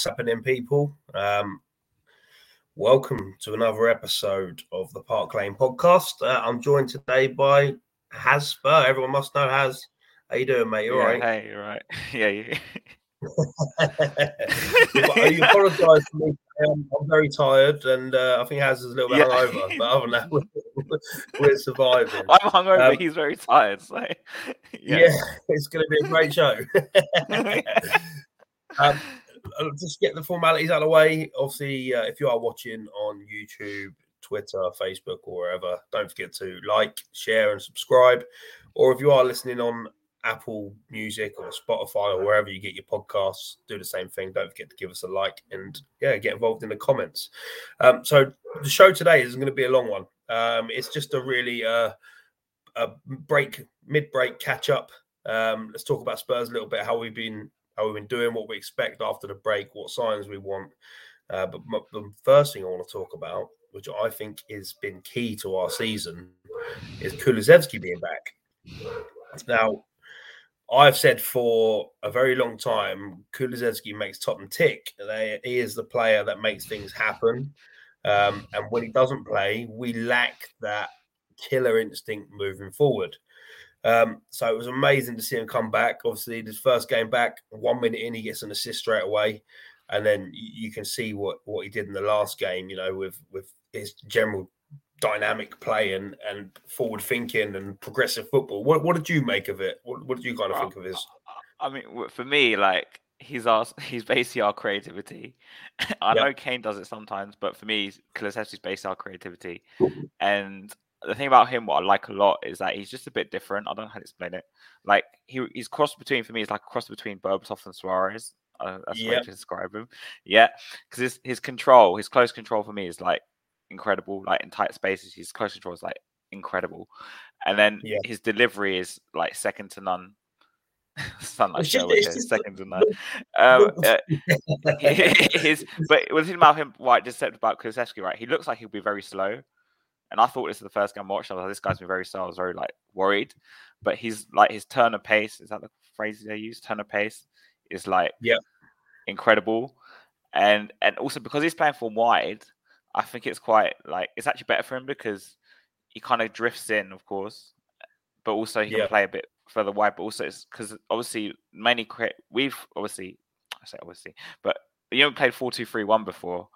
What's happening, people? Um, welcome to another episode of the Park Lane podcast. Uh, I'm joined today by HazSpur. Everyone must know Has. How you doing, mate? You yeah, all right? Hey, you're right. Yeah, you. you apologise for me. I'm, I'm very tired, and uh, I think Has is a little bit Yeah. hungover. But other than that, we're, we're surviving. I'm hungover. Um, he's very tired. So, yeah. yeah. it's going to be a great show. um, I'll just get the formalities out of the way. Obviously, uh, if you are watching on YouTube, Twitter, Facebook, or wherever, don't forget to like, share, and subscribe. Or if you are listening on Apple Music or Spotify or wherever you get your podcasts, do the same thing. Don't forget to give us a like and yeah, get involved in the comments. Um, so the show today is going to be a long one. Um, it's just a really uh, a break, mid-break catch-up. Um, let's talk about Spurs a little bit, how we've been how we've been doing, what we expect after the break, what signs we want. Uh, but m- the first thing I want to talk about, which I think has been key to our season, is Kulusevski being back. Now, I've said for a very long time, Kulusevski makes Tottenham tick. They, he is the player that makes things happen. Um, and when he doesn't play, we lack that killer instinct moving forward. Um, so it was amazing to see him come back. Obviously, his first game back, one minute in, he gets an assist straight away, and then you can see what what he did in the last game. You know, with with his general dynamic play and and forward thinking and progressive football. What what did you make of it? What, what did you kind of think of his? I mean, for me, like he's our, he's basically our creativity. I Yep. know Kane does it sometimes, but for me, Kulusevski's basically our creativity. And the thing about him, what I like a lot is that he's just a bit different. I don't know how to explain it. Like he he's cross between for me, he's like a cross between Berbatov and Suarez. Uh, that's the way to describe him. Yeah, because his his control, his close control for me is like incredible. Like in tight spaces, his close control is like incredible. And then Yeah. his delivery is like second to none. Sound like It's just- Sherwood it's there, just- second to none. Um, uh, his, but the thing about him, what I just said about Kulusevski, right? He looks like he'll be very slow. And I thought this is the first game I watched. I was like, this guy's been very slow. I was very like worried. But he's like his turn of pace, is that the phrase they use? Turn of pace is like Yeah. incredible. And and also because he's playing from wide, I think it's quite like it's actually better for him because he kind of drifts in, of course, but also he Yeah. can play a bit further wide. But also it's because obviously many we've obviously I say obviously, but you haven't played four two three one before,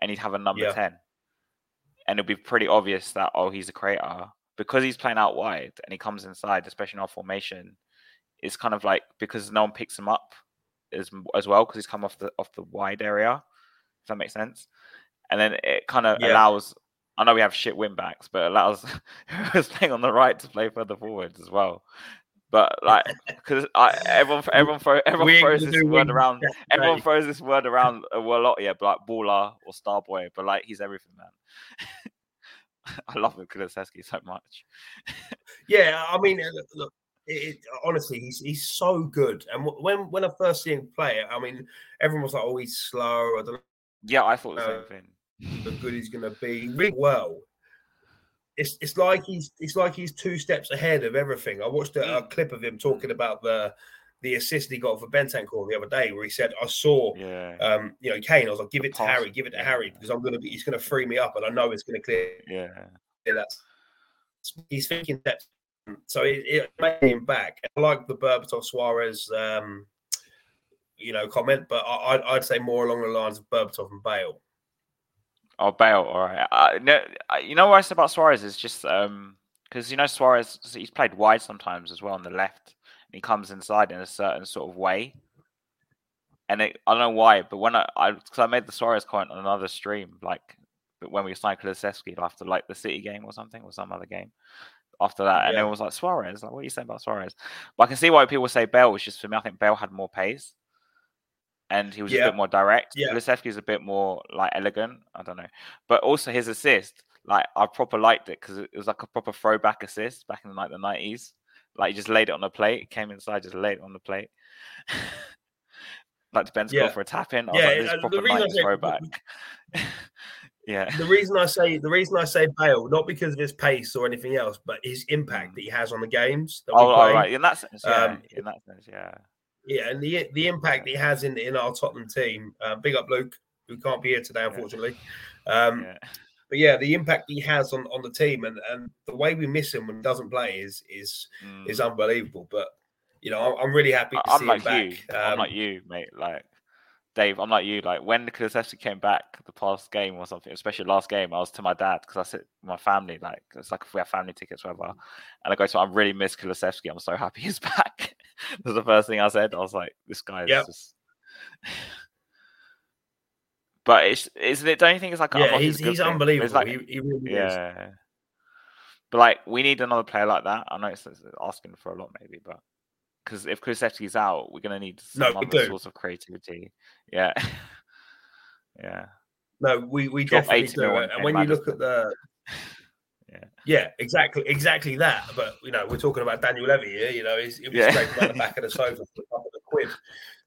and he'd have a number Yeah. ten, and it'll be pretty obvious that oh he's a creator because he's playing out wide and he comes inside, especially in our formation. It's kind of like because no one picks him up as as well because he's come off the off the wide area. If that makes sense, and then it kind of Yeah. allows. I know we have shit win backs, but allows whoever's playing on the right to play further forwards as well. But like, because everyone, everyone, throw, everyone throws this word around. Everyone throws this word around a lot, yeah, but like baller or star boy, but like he's everything, man. I love him, Kulusevski, so much. Yeah, I mean, uh, look, it, it, honestly, he's he's so good. And when when I first see him play, I mean, everyone was like, "Oh, he's slow." I don't know Yeah, I thought the Uh, same thing. how good he's going to be. Really well. It's it's like he's it's like he's two steps ahead of everything. I watched a, a clip of him talking about the the assist he got for Bentancur the other day, where he said, "I saw." Yeah, Um, you know, Kane. I was like, "Give it to. Harry, give it to Harry, because I'm gonna be. He's gonna free me up, and I know it's gonna clear yeah. that he's thinking that. So it, it made him back. I like the Berbatov Suarez, um, you know, comment, but I, I'd, I'd say more along the lines of Berbatov and Bale. Oh, Bale, all right. Uh, no, uh, you know what I said about Suarez is just um because you know Suarez he's played wide sometimes as well on the left, and he comes inside in a certain sort of way. And it, I don't know why, but when I I because I made the Suarez comment on another stream, like but when we signed Kulusevski after like the City game or something or some other game. After that, and everyone was like Suarez, like what are you saying about Suarez? But I can see why people say Bale was just for me. I think Bale had more pace, and he was Yeah. a bit more direct. Yeah. Is a bit more like elegant. I don't know, but also his assist, like I proper liked it because it was like a proper throwback assist back in like the nineties. Like he just laid it on the plate, came inside, just laid it on the plate. like to Ben's Yeah. goal for a tap in. Yeah, like, uh, the reason I say- throwback. yeah. The reason I say the reason I say Bale, not because of his pace or anything else, but his impact Mm. that he has on the games Oh, all right. In that sense, yeah. Um, in that sense, yeah. Yeah, and the the impact he has in in our Tottenham team. Uh, big up Luke, who can't be here today, unfortunately. Yeah. Um, yeah. But yeah, the impact he has on, on the team and, and the way we miss him when he doesn't play is is mm. is unbelievable. But you know, I'm, really happy to I'm see like him back. You. Um, I'm like you, mate. Like Dave, I'm like you. Like when Kulusevski came back the past game or something, especially last game, I was to my dad because I said my family. Like it's like if we have family tickets, whatever. And I go to, I really miss Kulusevski. I'm so happy he's back. That's the first thing I said. I was like, this guy is yep. just. but it's isn't it? Don't you think it's like yeah, he's he's unbelievable. Like, he, he really yeah. Is. But like, we need another player like that. I know it's asking for a lot, maybe, but because if Kulusevski's out, we're going to need some no, other source of creativity. Yeah, yeah. No, we we definitely do. And when you look at the yeah. yeah, exactly, exactly that. But you know, we're talking about Daniel Levy here. You know, he's, he's yeah. scraping the back of the sofa for a couple of quid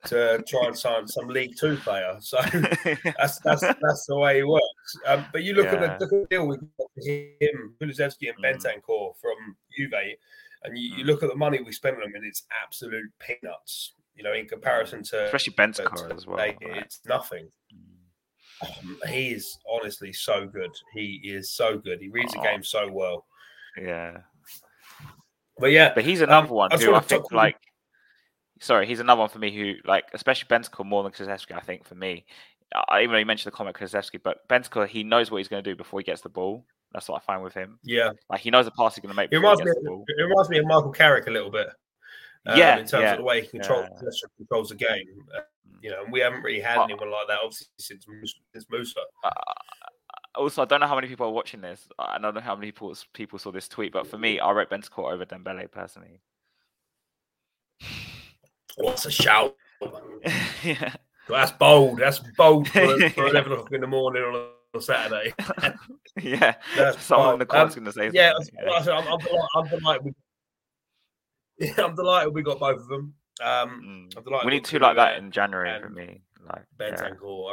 to try and sign some League Two player. So that's that's that's the way it works. Um, but you look yeah. at the, the deal with him, Kulusevski and mm. Bentancur from Juve and you, you mm. look at the money we spend on them, and it's absolute peanuts. You know, in comparison to especially Bentancur as well, right? it's nothing. Mm. Um, he is honestly so good. He is so good. He reads oh. the game so well. Yeah. But yeah, but he's another um, one I who I think like. Sorry, he's another one for me who like, especially Bentancur more than Kulusevski. I think for me, I even though you mentioned the comment Kulusevski, but Bentancur he knows what he's going to do before he gets the ball. That's what I find with him. Yeah, like he knows the pass he's going to make. It reminds me. It reminds me of Michael Carrick a little bit. Um, yeah, in terms yeah, of the way he controls yeah. controls the game. Uh, you know, and we haven't really had uh, anyone like that obviously since since Mousa. Uh, also, I don't know how many people are watching this. I don't know how many people people saw this tweet, but for me, I rate Bentancur over Dembele personally. What's a shout? yeah. That's bold. That's bold for, for 11 o'clock in the morning on a Saturday. yeah, That's someone in the comments um, going to say. Yeah, yeah. I'm, I'm, I'm, delighted we, yeah, I'm delighted we got both of them. Um, mm. we need two like that in January for me. Like Bentancur.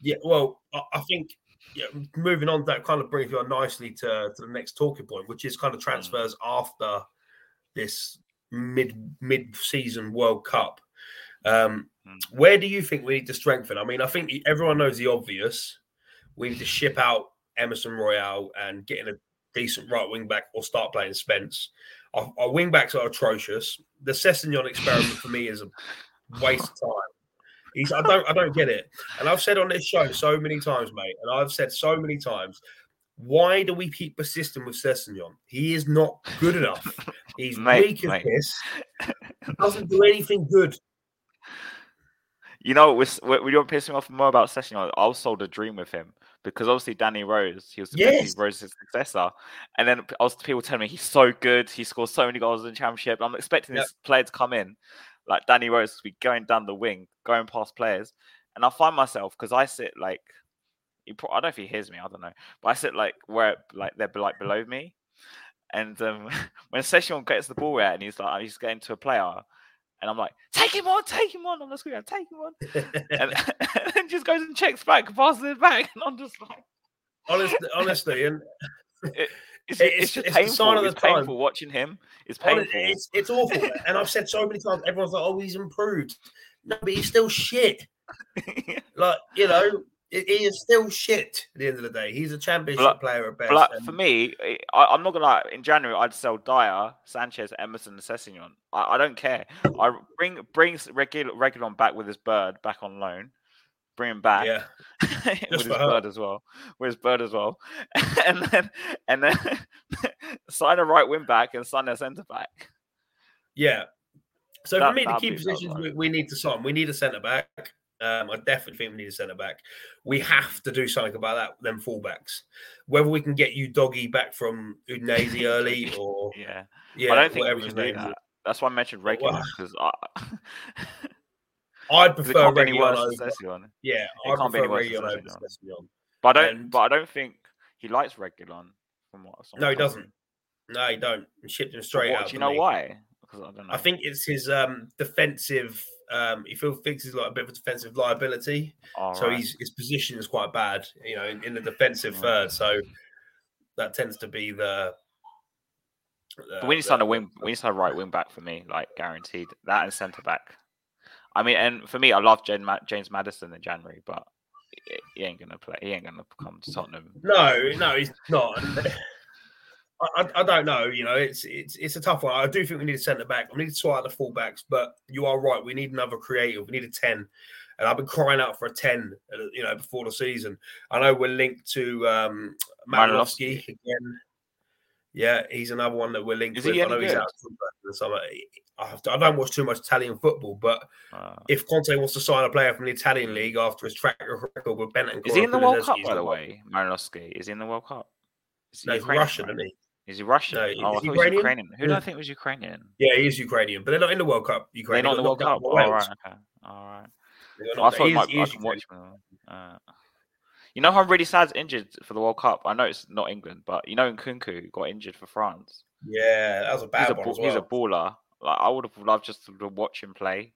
Yeah. yeah, well, I, I, think yeah, moving on, that kind of brings you on nicely to, to the next talking point, which is kind of mm. transfers mm. after this mid mid season World Cup. Um, mm. Where do you think we need to strengthen? I mean, I think everyone knows the obvious we need to ship out Emerson Royal and get in a decent right wing back or start playing Spence. Our, our wing backs are atrocious. The Sessegnon experiment for me is a waste of time. He's I don't I don't get it. And I've said on this show so many times, mate, and I've said so many times, why do we keep persisting with Sessegnon? He is not good enough. He's mate, weak as mate. this. He doesn't do anything good. You know, we, we don't piss me off more about Sessegnon. I was sold a dream with him because obviously Danny Rose, he was yes. Rose's successor, and then I was people telling me he's so good, he scores so many goals in the championship. I'm expecting yep. this player to come in, like Danny Rose, to be going down the wing, going past players, and I find myself because I sit like, he, I don't know if he hears me, I don't know, but I sit like where like they're like below me, and um, when Sessegnon gets the ball out and he's like he's getting to a player. And I'm like, take him on, take him on. I'm just going, take him on. and, and then just goes and checks back, passes it back. And I'm just like, honestly, honestly, and it, it's, it's, it's, just it's painful. sign of the it's time. painful watching him. It's painful. It's, it's awful. and I've said so many times, everyone's like, oh, he's improved. No, but he's still shit. like, you know, he is still shit at the end of the day. He's a championship player at best. For me, I, am not gonna lie. In January, I'd sell Dier, Sanchez, Emerson, and Sessegnon. I, I don't care. I bring brings regular Reguilón back with his bird back on loan. Bring him back. Yeah. with his her. bird as well. With his bird as well. and then and then sign a right wing back and sign a centre back. Yeah. So that, for me, the key positions we, we need to sign, we need a centre back. Um, I definitely think we need a centre back. We have to do something about that. Them fullbacks. Whether we can get Udogie back from Udinese early or yeah, yeah, I don't think we can do that. That's why I mentioned regular because I. I'd prefer Reguilón over. Yeah, I prefer Reguilón over Sessegnon. But I don't. And... But I don't think he likes Reguilón. From what I saw. No, he doesn't. No, he don't. He shipped him straight what, out. Do you know why? Because I don't know. I think it's his um, defensive um, he feels thinks he's like a bit of a defensive liability. All so right. he's, his position is quite bad, you know, in, in the defensive third. So that tends to be the But we need to sign a wing. We need to sign a right wing back for me, like guaranteed. That and centre back. I mean, and for me, I love James, James Maddison in January, but he ain't gonna play. He ain't gonna come to Tottenham. No, no, he's not. I, I, don't know. You know, it's it's it's a tough one. I do think we need a centre back. We need to sort out the fullbacks, but you are right. We need another creative. We need a ten, and I've been crying out for a ten. Uh, you know, before the season. I know we're linked to um, Malinovskyi again. Yeah, he's another one that we're linked Is with. I know good? he's out in the summer. I don't watch too much Italian football, but uh, if Conte wants to sign a player from the Italian league after his track record with Bennett, is he in the World Cup? By the way, Malinovskyi is he in the World Cup? Is no, he's Russian, right? isn't he? Is he Russian? No, oh, is Ukrainian? Ukrainian? Who do I think was Ukrainian? Yeah, he is Ukrainian, but they're not in the World Cup. Ukraine. They're not in the World Cup. All right, okay, all right. I thought he he I can watch. Uh, you know how I'm really sad injured for the World Cup. I know it's not England, but you know Nkunku got injured for France. Yeah, that was a bad he's a, one. Well. He's a baller. Like I would have loved just to watch him play,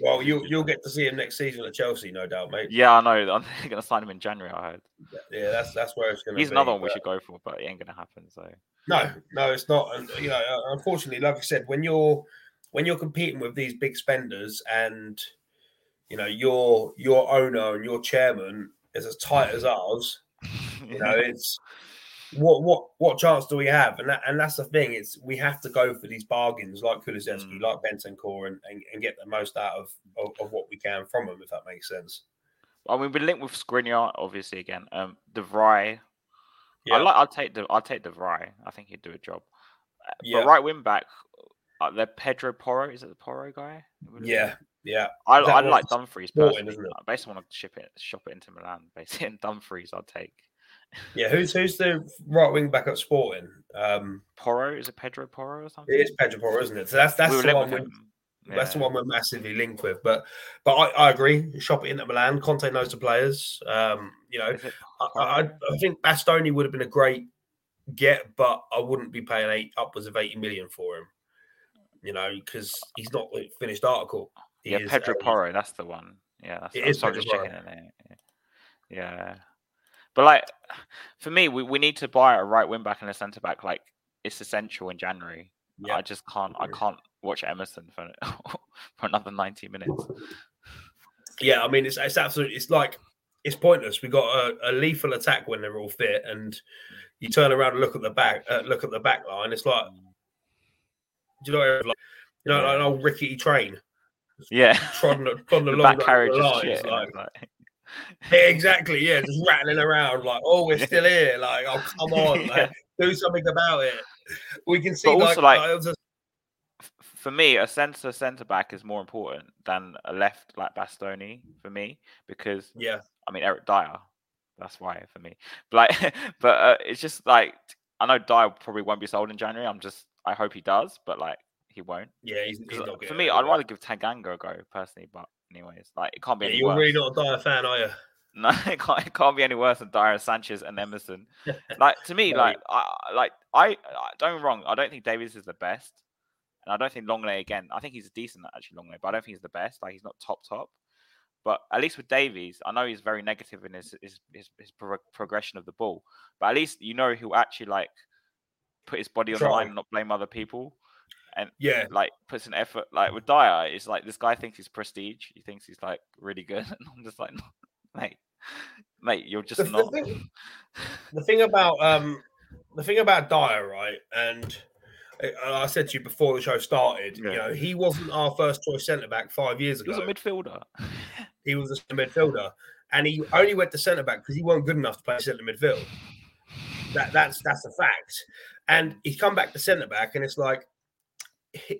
well, you you'll get to see him next season at Chelsea, no doubt, mate. Yeah, I know. I'm going to sign him in January. I heard. Yeah, that's that's where it's going to. Be. He's be, another one we should go for, but it ain't going to happen. So no, no, it's not. And you know, uh, unfortunately, like I said, when you're when you're competing with these big spenders, and you know your your owner and your chairman is as tight as ours, you know, it's what what what chance do we have? And that and that's the thing. It's we have to go for these bargains like Kulusevski, mm. like Bentancur, and, and, and get the most out of, of, of what we can from them, if that makes sense. I mean, we're linked with Skriniar, obviously. Again, um, De Vrij. Yeah. I like. I'll take the. I'll take De Vrij. I think he'd do a job. Yeah. But right wing back, uh, the Pedro Porro. Is it the Porro guy? Yeah, yeah. I, I like Dumfries personally. I basically want to ship it, shop it into Milan. Basically, and Dumfries, I'll take. Yeah, who's who's the right wing back at Sporting? Um, Porro is it Pedro Porro or something? It is Pedro Porro, isn't it? So that's that's we the one. With, yeah. That's the one we're massively linked with. But but I, I agree. Shop it into Milan. Conte knows the players. Um, you know, I, I, I think Bastoni would have been a great get, but I wouldn't be paying eight upwards of eighty million for him. You know, because he's not a finished article. He yeah, Pedro Porro, that's the one. Yeah, that's, it is Pedro just checking it. Yeah. yeah. But like for me, we, we need to buy a right wing back and a centre back. Like it's essential in January. Yeah. I just can't I can't watch Emerson for for another 90 minutes. Yeah, I mean it's it's absolutely it's like it's pointless. We got a, a lethal attack when they're all fit, and you turn around and look at the back uh, look at the back line. It's like do you know like, you know like an old rickety train. Yeah, trodden, trodden the along back carriage like, exactly. Yeah, just rattling around like, oh, we're still here. Like, oh, come on, yeah. like, do something about it. We can see. But also, like, like just... for me, a centre centre back is more important than a left like Bastoni for me because yeah, I mean Eric Dier. That's why for me. But like, but uh, it's just like I know Dier probably won't be sold in January. I'm just I hope he does, but like he won't. Yeah, he's, he's not For me, I'd rather give Tanganga a go personally, but anyways, like it can't be. Yeah, you're worse. really not a Dier fan, are you? No, it can't, it can't be any worse than Dier, Sanchez, and Emerson. like to me, like I like I, I don't wrong. I don't think Davies is the best, and I don't think Lenglet again. I think he's decent actually, Lenglet, but I don't think he's the best. Like he's not top top. But at least with Davies, I know he's very negative in his his, his, his pro- progression of the ball. But at least you know he'll actually like put his body on Try. the line and not blame other people and yeah, like puts an effort. Like with Dier, it's like this guy thinks he's prestige. He thinks he's like really good, and I'm just like, mate, mate, you're just the, not. The thing, the thing about um, the thing about Dier, right? And I said to you before the show started, yeah. you know, he wasn't our first choice centre back five years ago. He was a midfielder. he was a midfielder, and he only went to centre back because he wasn't good enough to play centre midfield. That that's that's a fact. And he's come back to centre back, and it's like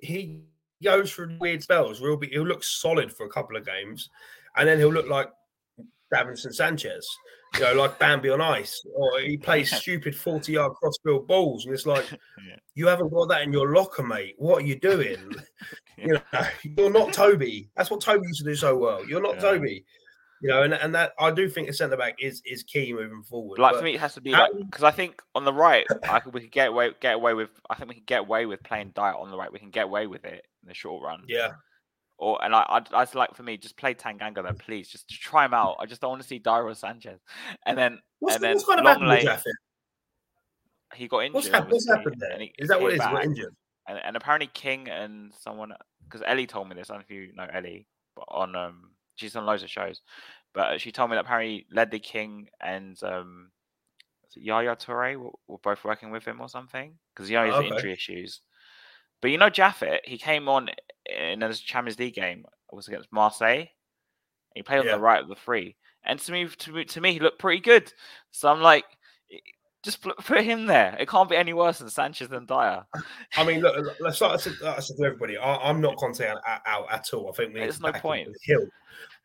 he goes through weird spells where he'll be he'll look solid for a couple of games, and then he'll look like Davinson Sanchez, you know, like Bambi on ice, or he plays stupid forty-yard crossfield balls, and it's like yeah. you haven't got that in your locker, mate. What are you doing? you know, you're not Toby. That's what Toby used to do so well. You're not yeah. Toby. You know, and, and that I do think a centre back is is key moving forward. Like but for me, it has to be like because I think on the right, I think we could get away get away with. I think we can get away with playing Dier on the right. We can get away with it in the short run. Yeah. Or and I, I, I like for me, just play Tanganga then, please, just try him out. I just don't want to see Dier or Sanchez, and then what's, and then what's kind of he got injured. What's, what's happened there? he- Is that what is? Back, injured. And, and apparently King and someone because Ellie told me this. I don't know if you know Ellie, but on um she's on loads of shows. But she told me that apparently Ledley King and um Yaya Toure were, were both working with him or something because know Okay. injury issues. But you know Japhet, he came on in a Champions League game. It was against Marseille. He played on Yeah. the right of the three, and to me, to me, to me, he looked pretty good. So I'm like, "I- just put, put him there. It can't be any worse than Sanchez and Dier. I mean, look, let's start. I said, I said to everybody, I, I'm not Conte out, out at all. I think we need There's to no point. hill.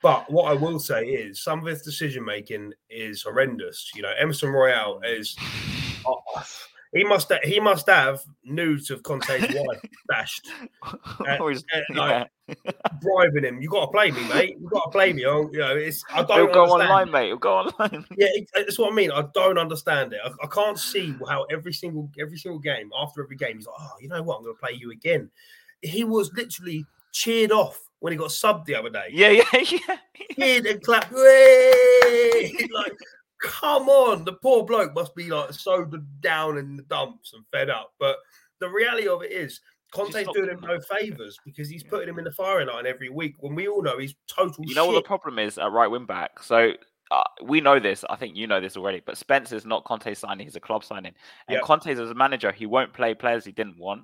But what I will say is, some of his decision making is horrendous. You know, Emerson Royal is. oh, he must. He must have nudes of Conte's wife stashed, Always- uh, yeah. like, bribing him. You got to play me, mate. You got to play me. Oh, You know, it's. I don't go understand online, mate. It'll go online. Yeah, it's what I mean. I don't understand it. I, I can't see how every single every single game after every game he's like, oh, you know what? I'm going to play you again. He was literally cheered off when he got subbed the other day. Yeah, yeah, yeah. Cheered and clapped. Like, come on, the poor bloke must be like so down in the dumps and fed up. But the reality of it is. Conte's doing him no favors because he's Yeah. putting him in the firing line every week when we all know he's total You know what the problem is at right wing back? So uh, we know this. I think you know this already. But Spence's not Conte's signing; he's a club signing. And Yep. Conte's as a manager, he won't play players he didn't want,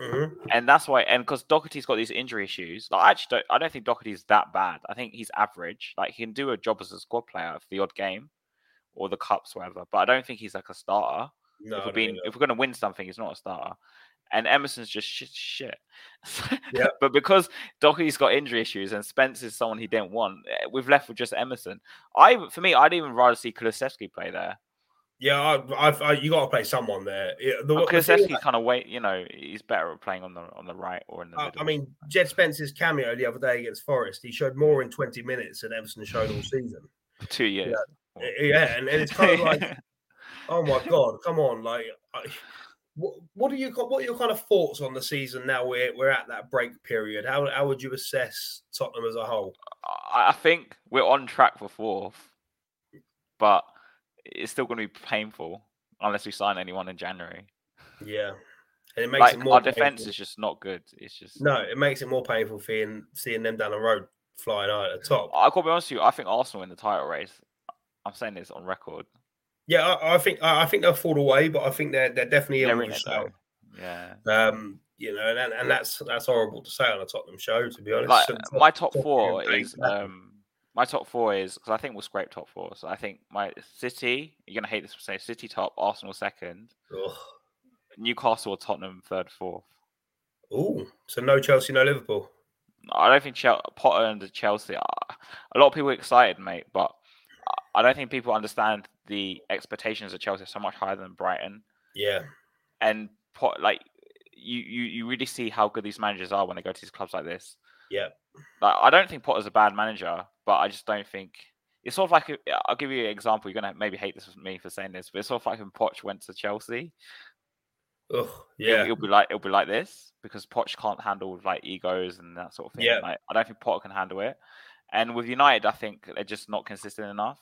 Mhm. and that's why. And because Doherty's got these injury issues, like, I actually don't. I don't think Doherty's that bad. I think he's average. Like he can do a job as a squad player for the odd game, or the cups, whatever. But I don't think he's like a starter. No, if we're being, no. if we're going to win something, he's not a starter. And Emerson's just shit. shit. Yep. but because Doherty's got injury issues and Spence is someone he didn't want, eh, we've left with just Emerson. I, for me, I'd even rather see Kulusevski play there. Yeah, I, I, I, you got to play someone there. Yeah, the, But the thing kind of wait, you know, he's better at playing on the on the right or in the middle. I mean, Jed Spence's cameo the other day against Forest, he showed more in 20 minutes than Emerson showed all season. Two years. Yeah, and, and it's kind of like, oh my god, come on! Like, I, what, what are you? What are your kind of thoughts on the season now? We're we're at that break period. How how would you assess Tottenham as a whole? I I think we're on track for fourth, but it's still going to be painful unless we sign anyone in January. Yeah, and it makes Like it more our defense painful. is just not good. It's just no, it makes it more painful seeing seeing them down the road flying out at the top. I gotta be honest with you. I think Arsenal in the title race. I'm saying this on record. Yeah, I, I think I, I think they'll fall away, but I think they're they're definitely They're in a it Yeah. Um, you know, and, and that's that's horrible to say on a Tottenham show, to be honest. Like my top top four is exactly. um my top four is because I think we'll scrape top four. So I think my City. You're gonna hate this say City top, Arsenal second, Ugh. Newcastle or Tottenham third, fourth. Ooh, so no Chelsea, no Liverpool. I don't think Chel- Potter and Chelsea. Are, A lot of people are excited, mate, but I don't think people understand the expectations of Chelsea are so much higher than Brighton. Yeah, And Pot, like you, you, you really see how good these managers are when they go to these clubs like this. yeah, Like I don't think Potter's a bad manager, but I just don't think it's sort of like I'll give you an example. You're gonna maybe hate this with me for saying this, but it's sort of like when Poch went to Chelsea. Ugh, It'll- yeah, it'll, be like it'll be like this because Poch can't handle like egos and that sort of thing. Yeah. Like I don't think Potter can handle it. And with United, I think they're just not consistent enough.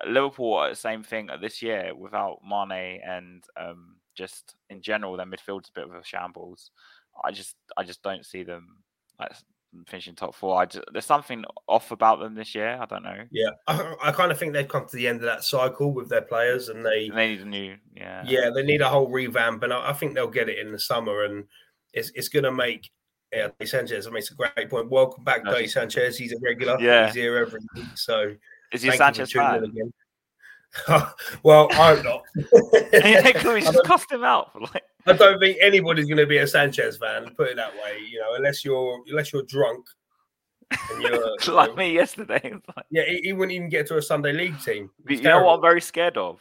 Uh, Liverpool, are the same thing uh, this year without Mane and um, just in general, their midfield's a bit of a shambles. I just I just don't see them like finishing top four. I just, there's something off about them this year. I don't know. yeah. I, I kind of think they've come to the end of that cycle with their players, and they, They need a new yeah. yeah, they need a whole revamp, and I, I think they'll get it in the summer, and it's it's going to make. Yeah, Sanchez makes a great point. Welcome back, No, Dave Sanchez. He's a regular. Yeah. he's here every week. So Is he a thank you Sanchez fan? again. well, I hope not. we just cussed him out for like I don't think anybody's going to be a Sanchez fan. Put it that way, you know, unless you're unless you're drunk. And you're, you like me yesterday. Yeah, he, he wouldn't even get to a Sunday league team. But It's you know what I'm very scared of?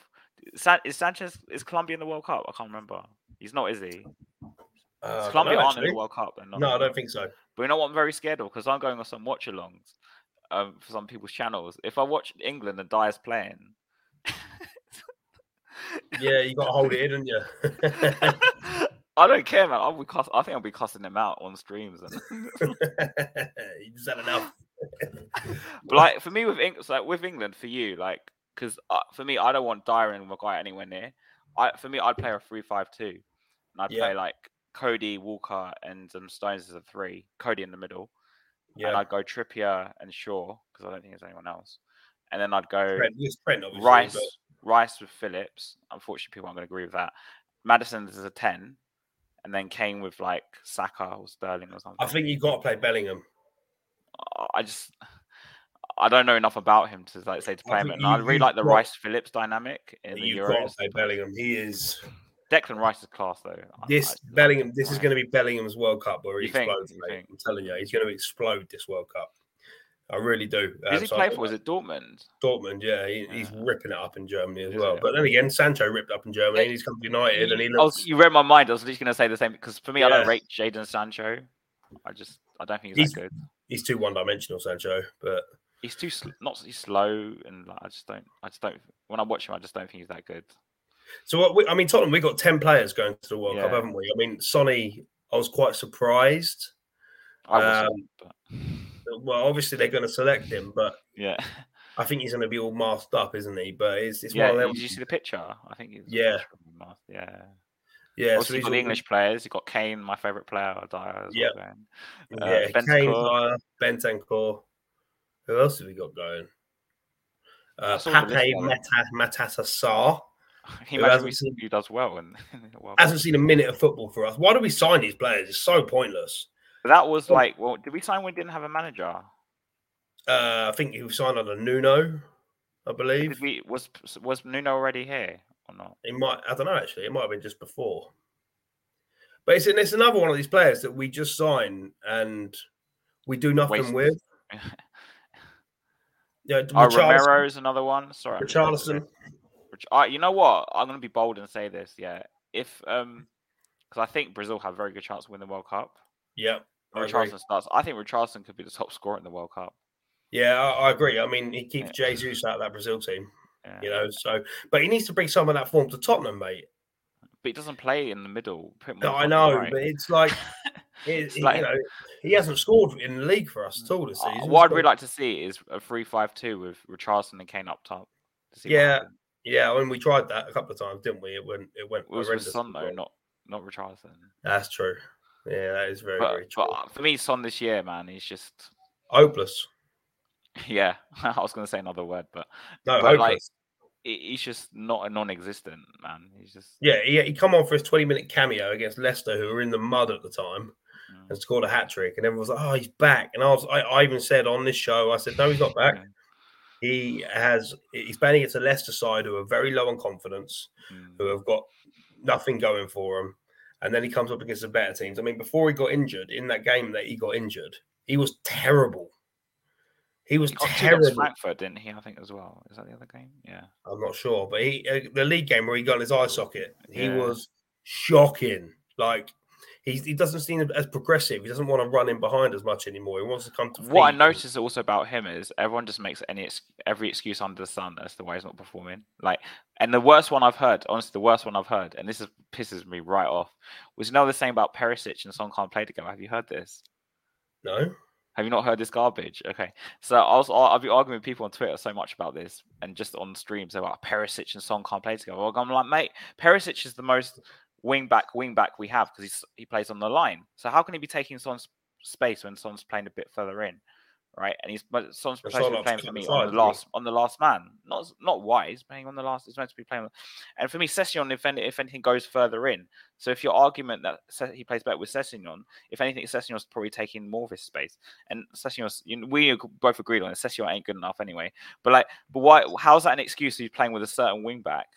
San- is Sanchez is Colombia in the World Cup? I can't remember. He's not, is he? Uh, Is Colombia aren't in the World Cup. No, I don't think so. But you know what I'm very scared of? Because I'm going on some watch alongs um, for some people's channels. If I watch England and Dier's playing, Yeah, you got to hold it in, haven't you? I don't care, man. I'll be cuss- I think I'll be cussing them out on streams. And... you just had enough. but like for me with Eng- so, like with England, for you, like because uh, for me, I don't want Dier and Maguire anywhere near. I for me, I'd play a three-five-two, and I'd Yeah. play like Coady Walker and um, Stones as a three. Coady in the middle, and Yeah, I'd go Trippier and Shaw because I don't think there's anyone else, and then I'd go Trent, Trent. Rice, but Rice with Phillips. Unfortunately, people aren't going to agree with that. Maddison is a ten, and then Kane with like Saka or Sterling or something. I think you've got to play Bellingham. I just I don't know enough about him to like say to I play him. think And I really like the Rice Phillips dynamic in the You've got Euros. to play Bellingham. He is Declan Rice is class though. This I love Bellingham. This is going to be Bellingham's World Cup where he You explodes. You mate. think? I'm telling you, he's going to explode this World Cup. I really do. Who's Um, he so play for? Was it Dortmund? Dortmund? Yeah, he, he's ripping it up in Germany as Is well. But then again, Sancho ripped up in Germany, Yeah. and he's come to United, and he looks... was, you read my mind. I was just going to say the same because for me, I don't rate Jadon Sancho. I just I don't think he's, He's- that good. He's too one-dimensional, Sancho. But He's too sl- not he's slow and like, I just don't I just don't when I watch him I just don't think he's that good. so what? We, I mean, Tottenham. We got ten players going to the World Cup, haven't we? I mean, Sonny. I was quite surprised. I wasn't, Um, but Well, obviously they're going to select him, but yeah, I think he's going to be all masked up, isn't he? But it's, it's yeah. one of them. Did you see the picture? I think he's Yeah. yeah. Yeah, so Obviously, he's got the all- English players. You've got Kane, my favourite player, Dier as Yeah. well. Uh, Yeah, Kane, Dier, Bentancur. Who else have we got going? Uh, I saw the list Pape Mata, Matata Sarr He hasn't seen- who does well and in the World Cup. hasn't seen a minute of football for us. Why do we sign these players? It's so pointless. That was Oh. like, well, did we sign when we didn't have a manager? Uh, I think he was signed under Nuno, I believe. Did we was was Nuno already here or not? It might, I don't know actually. It might have been just before. But it's, it's another one of these players that we just sign and we do nothing Waste. with. Yeah, Oh, Romero is another one. Sorry, I'm just looking at Richarlison. Rich- uh, you know what? I'm going to be bold and say this. Yeah, if um, because I think Brazil have a very good chance to win the World Cup. Yeah. Richarlison starts. I think Richarlison could be the top scorer in the World Cup. Yeah, I, I agree. I mean, he keeps Jesus out of that Brazil team, Yeah. you know. So, but he needs to bring some of that form to Tottenham, mate. but he doesn't play in the middle. No, I know, right. but it's like, it, It's he- like- you know, he hasn't scored in the league for us at all this Uh, season. what I'd really like to see is a 3-5-2 with Richarlison and Kane up top. Yeah, yeah, I mean, we tried that a couple of times, didn't we? It went, it went it was with. Son though, not not Richarlison. That's true. Yeah, that is very, But, very true. but for me, Son this year, man, he's just hopeless. yeah. I was going to say another word, but No, But, like, he's just not a non-existent man. He's just yeah, he, he come on for his 20 minute cameo against Leicester, who were in the mud at the time, mm, and scored a hat trick. And everyone was like, oh, he's back. And I was, I, I even said on this show, I said, no, he's not back. yeah, He has, he's playing against a Leicester side who are very low on confidence, mm. who have got nothing going for him. And then he comes up against the better teams. I mean, before he got injured, in that game that he got injured, he was terrible. He was He got two against terrible. Frankfurt, didn't he? I think as well. Is that the other game? Yeah. I'm not sure, but he uh, the league game where he got his eye socket, he Yeah. was shocking. Like he he doesn't seem as progressive. He doesn't want to run in behind as much anymore. He wants to come to. What I notice noticed also about him is everyone just makes any every excuse under the sun as to why he's not performing. Like, and the worst one I've heard, honestly, the worst one I've heard, and this is, pisses me right off, was you know the same about Perisic and Son can't play together. Have you heard this? No, Have you not heard this garbage? Okay, so I was I'll, I'll be arguing with people on Twitter so much about this, and just on streams about Perisic and Son can't play together. Well, I'm like, mate, Perisic is the most wing back wing back we have because he plays on the line. So how can he be taking Son's space when Son's playing a bit further in, right? And he's but Son's supposed to be playing for me on the last on the last man, not not wise playing on the last. He's meant to be playing, and for me, Session if any, if anything goes further in. So if your argument that he plays better with Sessegnon, if anything, Sessegnon's probably taking more of his space. And Sessegnon, you know, we both agreed on it. Sessegnon ain't good enough anyway. But like, but why? How's that an excuse? He's playing with a certain wing back.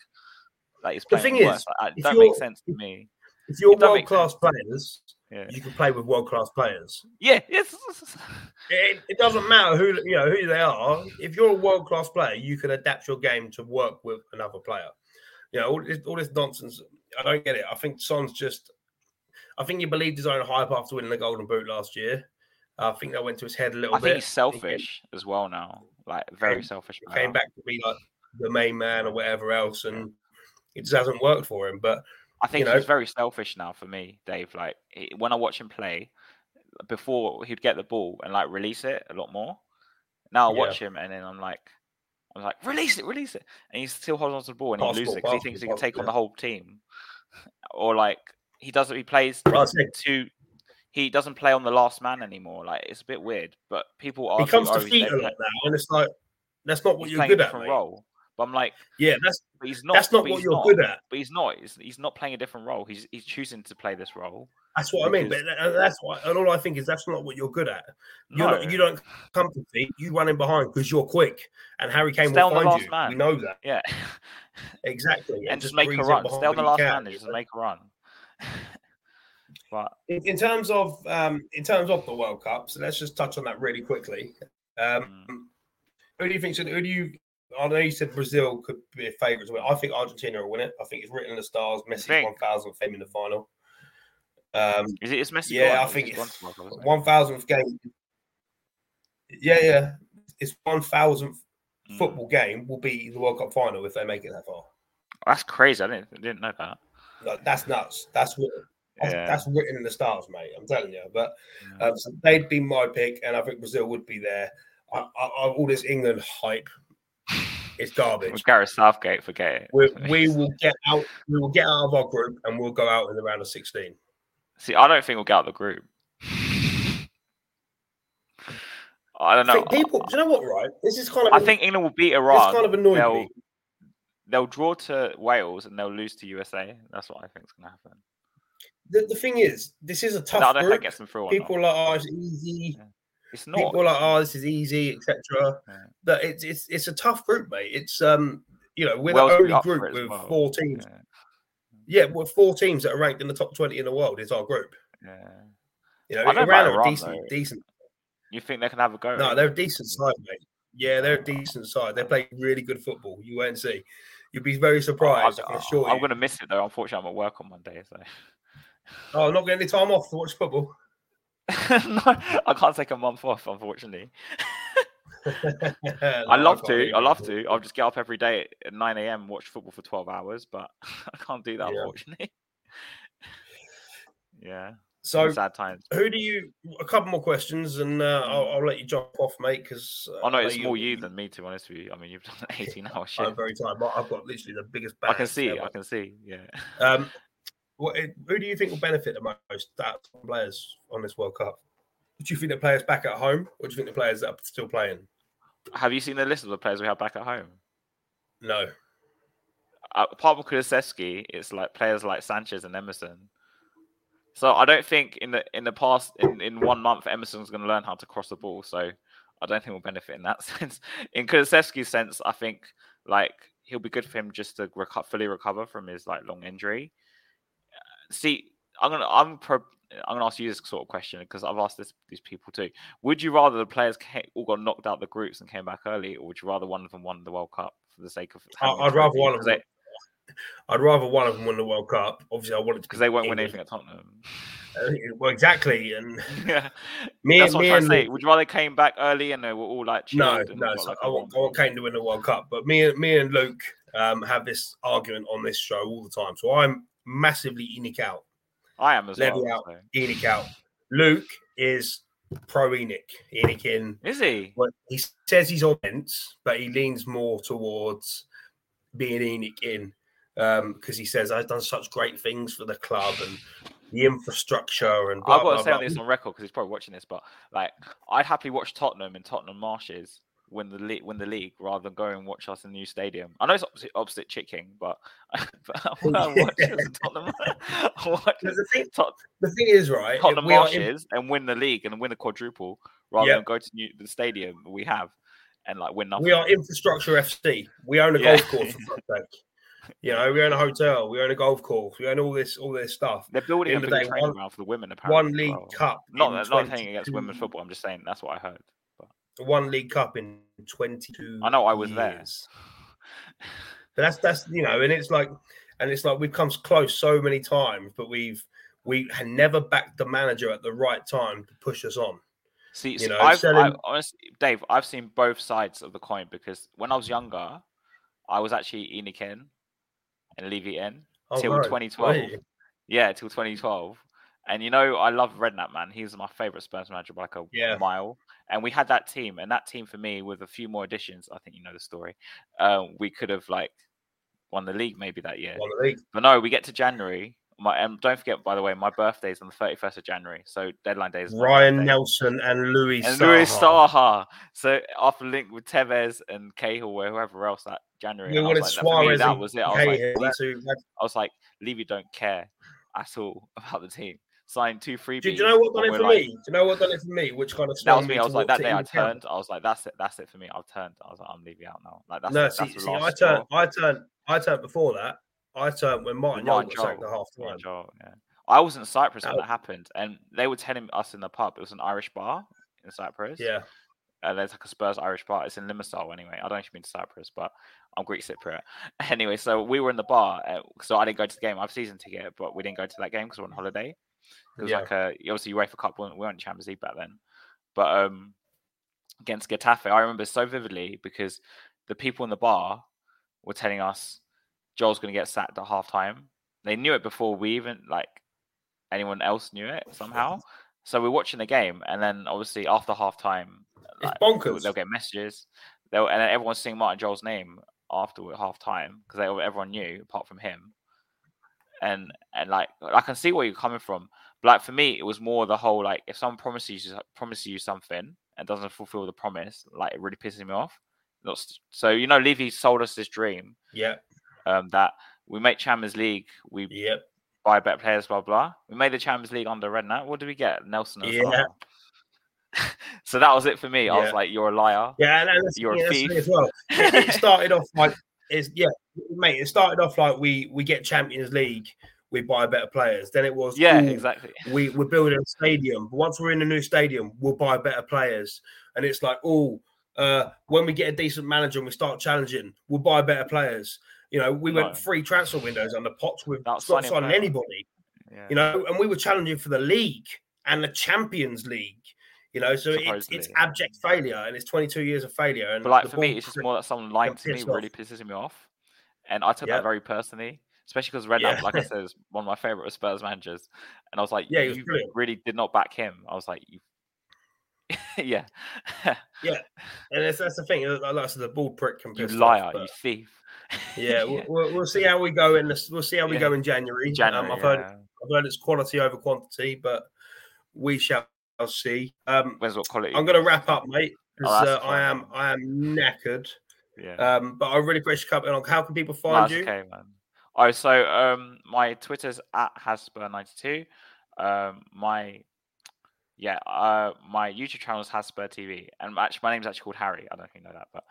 Like he's The thing worse. is, Like, that don't make you're- sense to me. if you're world class players, Yeah. you can play with world class players. Yeah. Yes. It, it doesn't matter who you know who they are. If you're a world class player, you can adapt your game to work with another player. You know all this, all this nonsense. I don't get it. I think Son's just. I think he believed his own hype after winning the Golden Boot last year. I think that went to his head a little I bit. think he's He selfish as well now. Like very Came- selfish. came, came back to be like the main man or whatever else, and it just hasn't worked for him. But I think know- he's very selfish now for me, Dave. Like he- when I watch him play, before he'd get the ball and like release it a lot more. Now I Yeah. watch him and then I'm like, I'm like, release it, release it, and he still holds on to the ball and he loses it because he thinks he can take on the whole team, or like he doesn't. He plays to. He doesn't play on the last man anymore. Like it's a bit weird, but people he comes to feet a lot now, and it's like that's not what he's you're good at, role. But I'm like, Yeah, that's he's not. that's not what you're not. good at. But he's not. He's, he's not playing a different role. He's he's choosing to play this role. That's what I mean. But that's what, and all I think is that's not what you're good at. You're No. not, you don't come to feet. You run in behind because you're quick, and Harry Kane Stay will find you. man. We know that Yeah, exactly, and just make a run. Stay on the last man just make a run. but In, in terms of um, in terms of the World Cup, so let's just touch on that really quickly. Um, Mm. Who do you think? should- Who do you? I know you said Brazil could be a favourite to win. I think Argentina will win it. I think it's written in the stars. Think? one thousandth game in the final. Um, is it? Is Messi? Yeah. I think it's to World Cup, isn't he? one thousandth game. Yeah, yeah, it's one thousandth Mm. football game will be the World Cup final if they make it that far. That's crazy. I didn't I didn't know that. That's nuts. That's what. That's, Yeah. that's written in the stars, mate. I'm telling you. But Yeah. um, so they'd be my pick, and I think Brazil would be there. I, I, I, all this England hype, it's garbage. With Gareth Southgate, forget it. We, we will get out. We will get out of our group, and we'll go out in the round of 16. See, I don't think we'll get out of the group. I don't know. think people, do you know what? Right, this is kind of. I think England will beat Iran. it's kind of annoying they'll, me. they'll draw to Wales and they'll lose to USA. That's what I think is going to happen. The, the thing is, this is a No, I tough don't know if that group. gets them through People are like, oh, it's easy. It's not. People are like, oh, this is easy, etc. Yeah. But it's it's it's a tough group, mate. It's um, you know, we're Wales the only group with well. four teams. Yeah, Yeah, we're four teams that are ranked in the top 20 in the world. Is our group. yeah. You know, I don't know Iran are a decent, though. decent. You think they can have a go? No, they're a decent side, mate. Yeah, they're a decent side. They play really good football. You won't see. You'd be very surprised. I can assure I'm going to miss it though. Unfortunately, I'm at work on Monday, so Oh, I'm not getting any time off to watch football. no, I can't take a month off. Unfortunately, I I love to. I love to. I'll just get up every day at 9 a.m. watch football for 12 hours, but I can't do that Yeah. unfortunately. yeah, So, sad times. who do you? A couple more questions, and uh, I'll, I'll let you jump off, mate. Because Oh no, it's more you than me, to be honest with you. I mean, you've done an 18 hour shift. I'm very tired. but I've got literally the biggest. I can see. ever. I can see. Yeah. Um, what, who do you think will benefit the most out of players on this World Cup? Do you think the players back at home, or do you think the players that are still playing? Have you seen the list of the players we have back at home? No. uh, apart from Kulusevski, it's like players like Sanchez and Emerson. So I don't think in the in the past in, in one month Emerson's going to learn how to cross the ball. So I don't think we'll benefit in that sense. In Kulusevski's sense, I think like he'll be good for him just to reco- fully recover from his like long injury. See, I'm gonna I'm pro- I'm gonna ask you this sort of question because I've asked this these people too. Would you rather the players ca- all got knocked out the groups and came back early, or would you rather one of them won the World Cup for the sake of? I- having a I'd rather one of them. they- I'd rather one of them win the World Cup. Obviously, I wanted to because they won't win anything at Tottenham. Uh, well, exactly. And yeah, me, that's and what me I'm trying and to say. Would you rather came back early and they were all like no, no. so like, I want, I want Kane to win the World Cup. But me and me and Luke um, have this argument on this show all the time. So I'm massively ENIC out. I am as Levy well. out. so. ENIC out. Luke is pro ENIC. ENIC in. Is he? Well, he says he's on fence, but he leans more towards being ENIC in um, because he says I've done such great things for the club and the infrastructure and. Blah, I've got blah, to say blah. on this on record because he's probably watching this, but like I'd happily watch Tottenham and Tottenham Marshes win the league, win the league, rather than go and watch us in the new stadium. I know it's opposite, opposite Chicken, but, but I watch Tottenham. Watch The thing, Tot- the thing is, right? Tottenham we are in- and win the league and win the quadruple, rather Yep. than go to new, the stadium we have and like win nothing. we are infrastructure FC. We own a Yeah. golf course for fuck's sake. You know, we own a hotel, we own a golf course, we own all this, all this stuff. They're building a end of bigger the day, training one- ground for the women. Apparently, One League well. Cup. Not not saying against women's football. I'm just saying that's what I heard. One League Cup in twenty-two. I know I was there. But that's that's you know, and it's like, and it's like we've come close so many times, but we've we had never backed the manager at the right time to push us on. See, You see, know, I've, selling- I, honestly, Dave, I've seen both sides of the coin because when I was younger, I was actually ENIC and Levy in Oh, till no. 2012. Wait. Yeah, till 2012. And you know, I love Redknapp, man. He's my favorite Spurs manager by like a Yeah. mile. And we had that team, and that team for me, with a few more additions, I think you know the story. Uh, we could have like won the league maybe that year. Won the league. But no, we get to January. My and don't forget, by the way, my birthday is on the thirty first of January, so deadline day is Ryan birthday. Nelson and Louis and Saha. Louis Saha. So after link with Tevez and Cahill or whoever else that January, We I wanted was like, that, me, Suarez that was it. I was like, Cahill. Levy- That's who had- I was like, Levy don't care at all about the team. Signed two freebies. Do, do you know what done it for like- me? Do you know what done it for me? Which kind of That was me. I was like, that day I turned. I was like, that's it. That's it for me. I've turned. I was like, I'm leaving out now. Like that's No, it, see, that's see, I turned. I turned, I turned before that. I turned when Martin Martin got sacked Jol. at half time. Jol, yeah. I was in Cyprus when that happened, and they were telling us in the pub. It was an Irish bar in Cyprus. Yeah, Uh, there's like a Spurs Irish bar. It's in Limassol anyway. I don't actually been to Cyprus, but I'm Greek Cypriot. Anyway, so we were in the bar. Uh, so I didn't go to the game. I have season ticket, but we didn't go to that game because we're on holiday. It was Yeah. like a obviously UEFA Cup. We weren't, we weren't Champions League back then, but um, against Getafe, I remember so vividly because the people in the bar were telling us Jol's going to get sacked at half time. They knew it before we even like anyone else knew it somehow. So we're watching the game, and then obviously after half time, it's like, they'll, bonkers. they'll get messages. They'll and then everyone's saying Martin Jol's name after half time because everyone knew apart from him. And and like I can see where you're coming from. But like for me, it was more the whole like if someone promises you promises you something and doesn't fulfill the promise, like it really pisses me off. Not So you know, Levy sold us this dream Yeah, um, that we make Champions League, we yep. buy better players, blah blah. We made the Champions League under Redknapp. What did we get? Nelsen. Yeah. Saha. so that was it for me. I was like, "You're a liar." Yeah, that's, You're a yeah, the thief. as well. It, it started off like it's yeah, mate. It started off like we we get Champions League, we buy better players. Then it was yeah, exactly. we we're building a stadium. But once we're in a new stadium, we'll buy better players. And it's like, oh, uh, when we get a decent manager and we start challenging, we'll buy better players. You know, we No. went three transfer windows under Poch with Without not signing player. anybody. Yeah. You know, and we were challenging for the league and the Champions League. You know, so it's, it's abject failure, and it's 22 years of failure. And But like for me, it's just more that someone lying to me piss really pisses me off, and I took Yeah. that very personally. Especially because Redknapp, Yeah. like I said, is one of my favorite Spurs managers, and I was like, Yeah, you brilliant. really did not back him. I was like, you, yeah, And that's, that's the thing. Like I said, the ball prick can you liar, off, you but thief. yeah, we'll, we'll, we'll see how we go in this. We'll see how we Yeah. go in January. January. um, I've heard yeah. I've heard it's quality over quantity, but we shall see. Um, Where's what quality? I'm going to wrap up, mate, because Oh, uh, I am I am knackered. Yeah. Um, but I really appreciate you coming on. How can people find it's you? okay, man. Oh, so um, my Twitter's at HazSpur92. Um, my yeah, uh, my YouTube channel is HazSpur TV, and actually, my name's actually called Harry. I don't know if you know that, but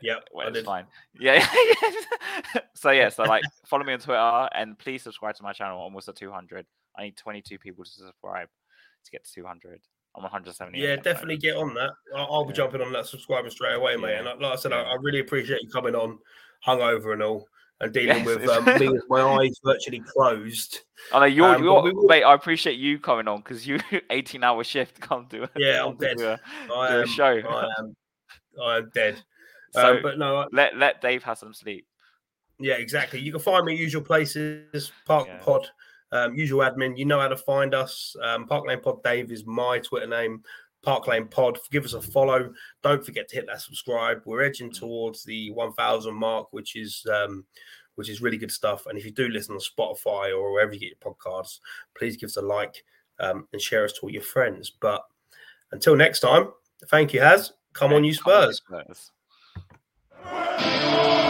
Yeah, well, it's fine. Yeah, yeah. so yeah, so like, follow me on Twitter, and please subscribe to my channel. Almost at 200. I need 22 people to subscribe to get to 200. I'm 170. Yeah, definitely get on that. I'll, I'll be Yeah. jumping on that subscriber straight away, mate. Yeah. And like like I said, I. I really appreciate you coming on, hungover and all, and dealing Yes, with um, me with my eyes virtually closed. I know you're, Um, you're will- mate. I appreciate you coming on because you 18 hour shift. Come do it. Yeah, I'm dead. A, I am, show. I am, I am dead. so um, but no, I- let let Dave have some sleep. yeah, exactly. You can find me at usual places, Park Yeah. Pod, um, usual admin. You know how to find us. Um, Park Lane Pod Dave is my Twitter name. Park Lane Pod. Give us a follow. Don't forget to hit that subscribe. We're edging Mm. towards the 1,000 mark, which is um, which is really good stuff. And if you do listen on Spotify or wherever you get your podcasts, please give us a like um, and share us to all your friends. But until next time, thank you, Haz. Come on, you Come on, Spurs. Spurs.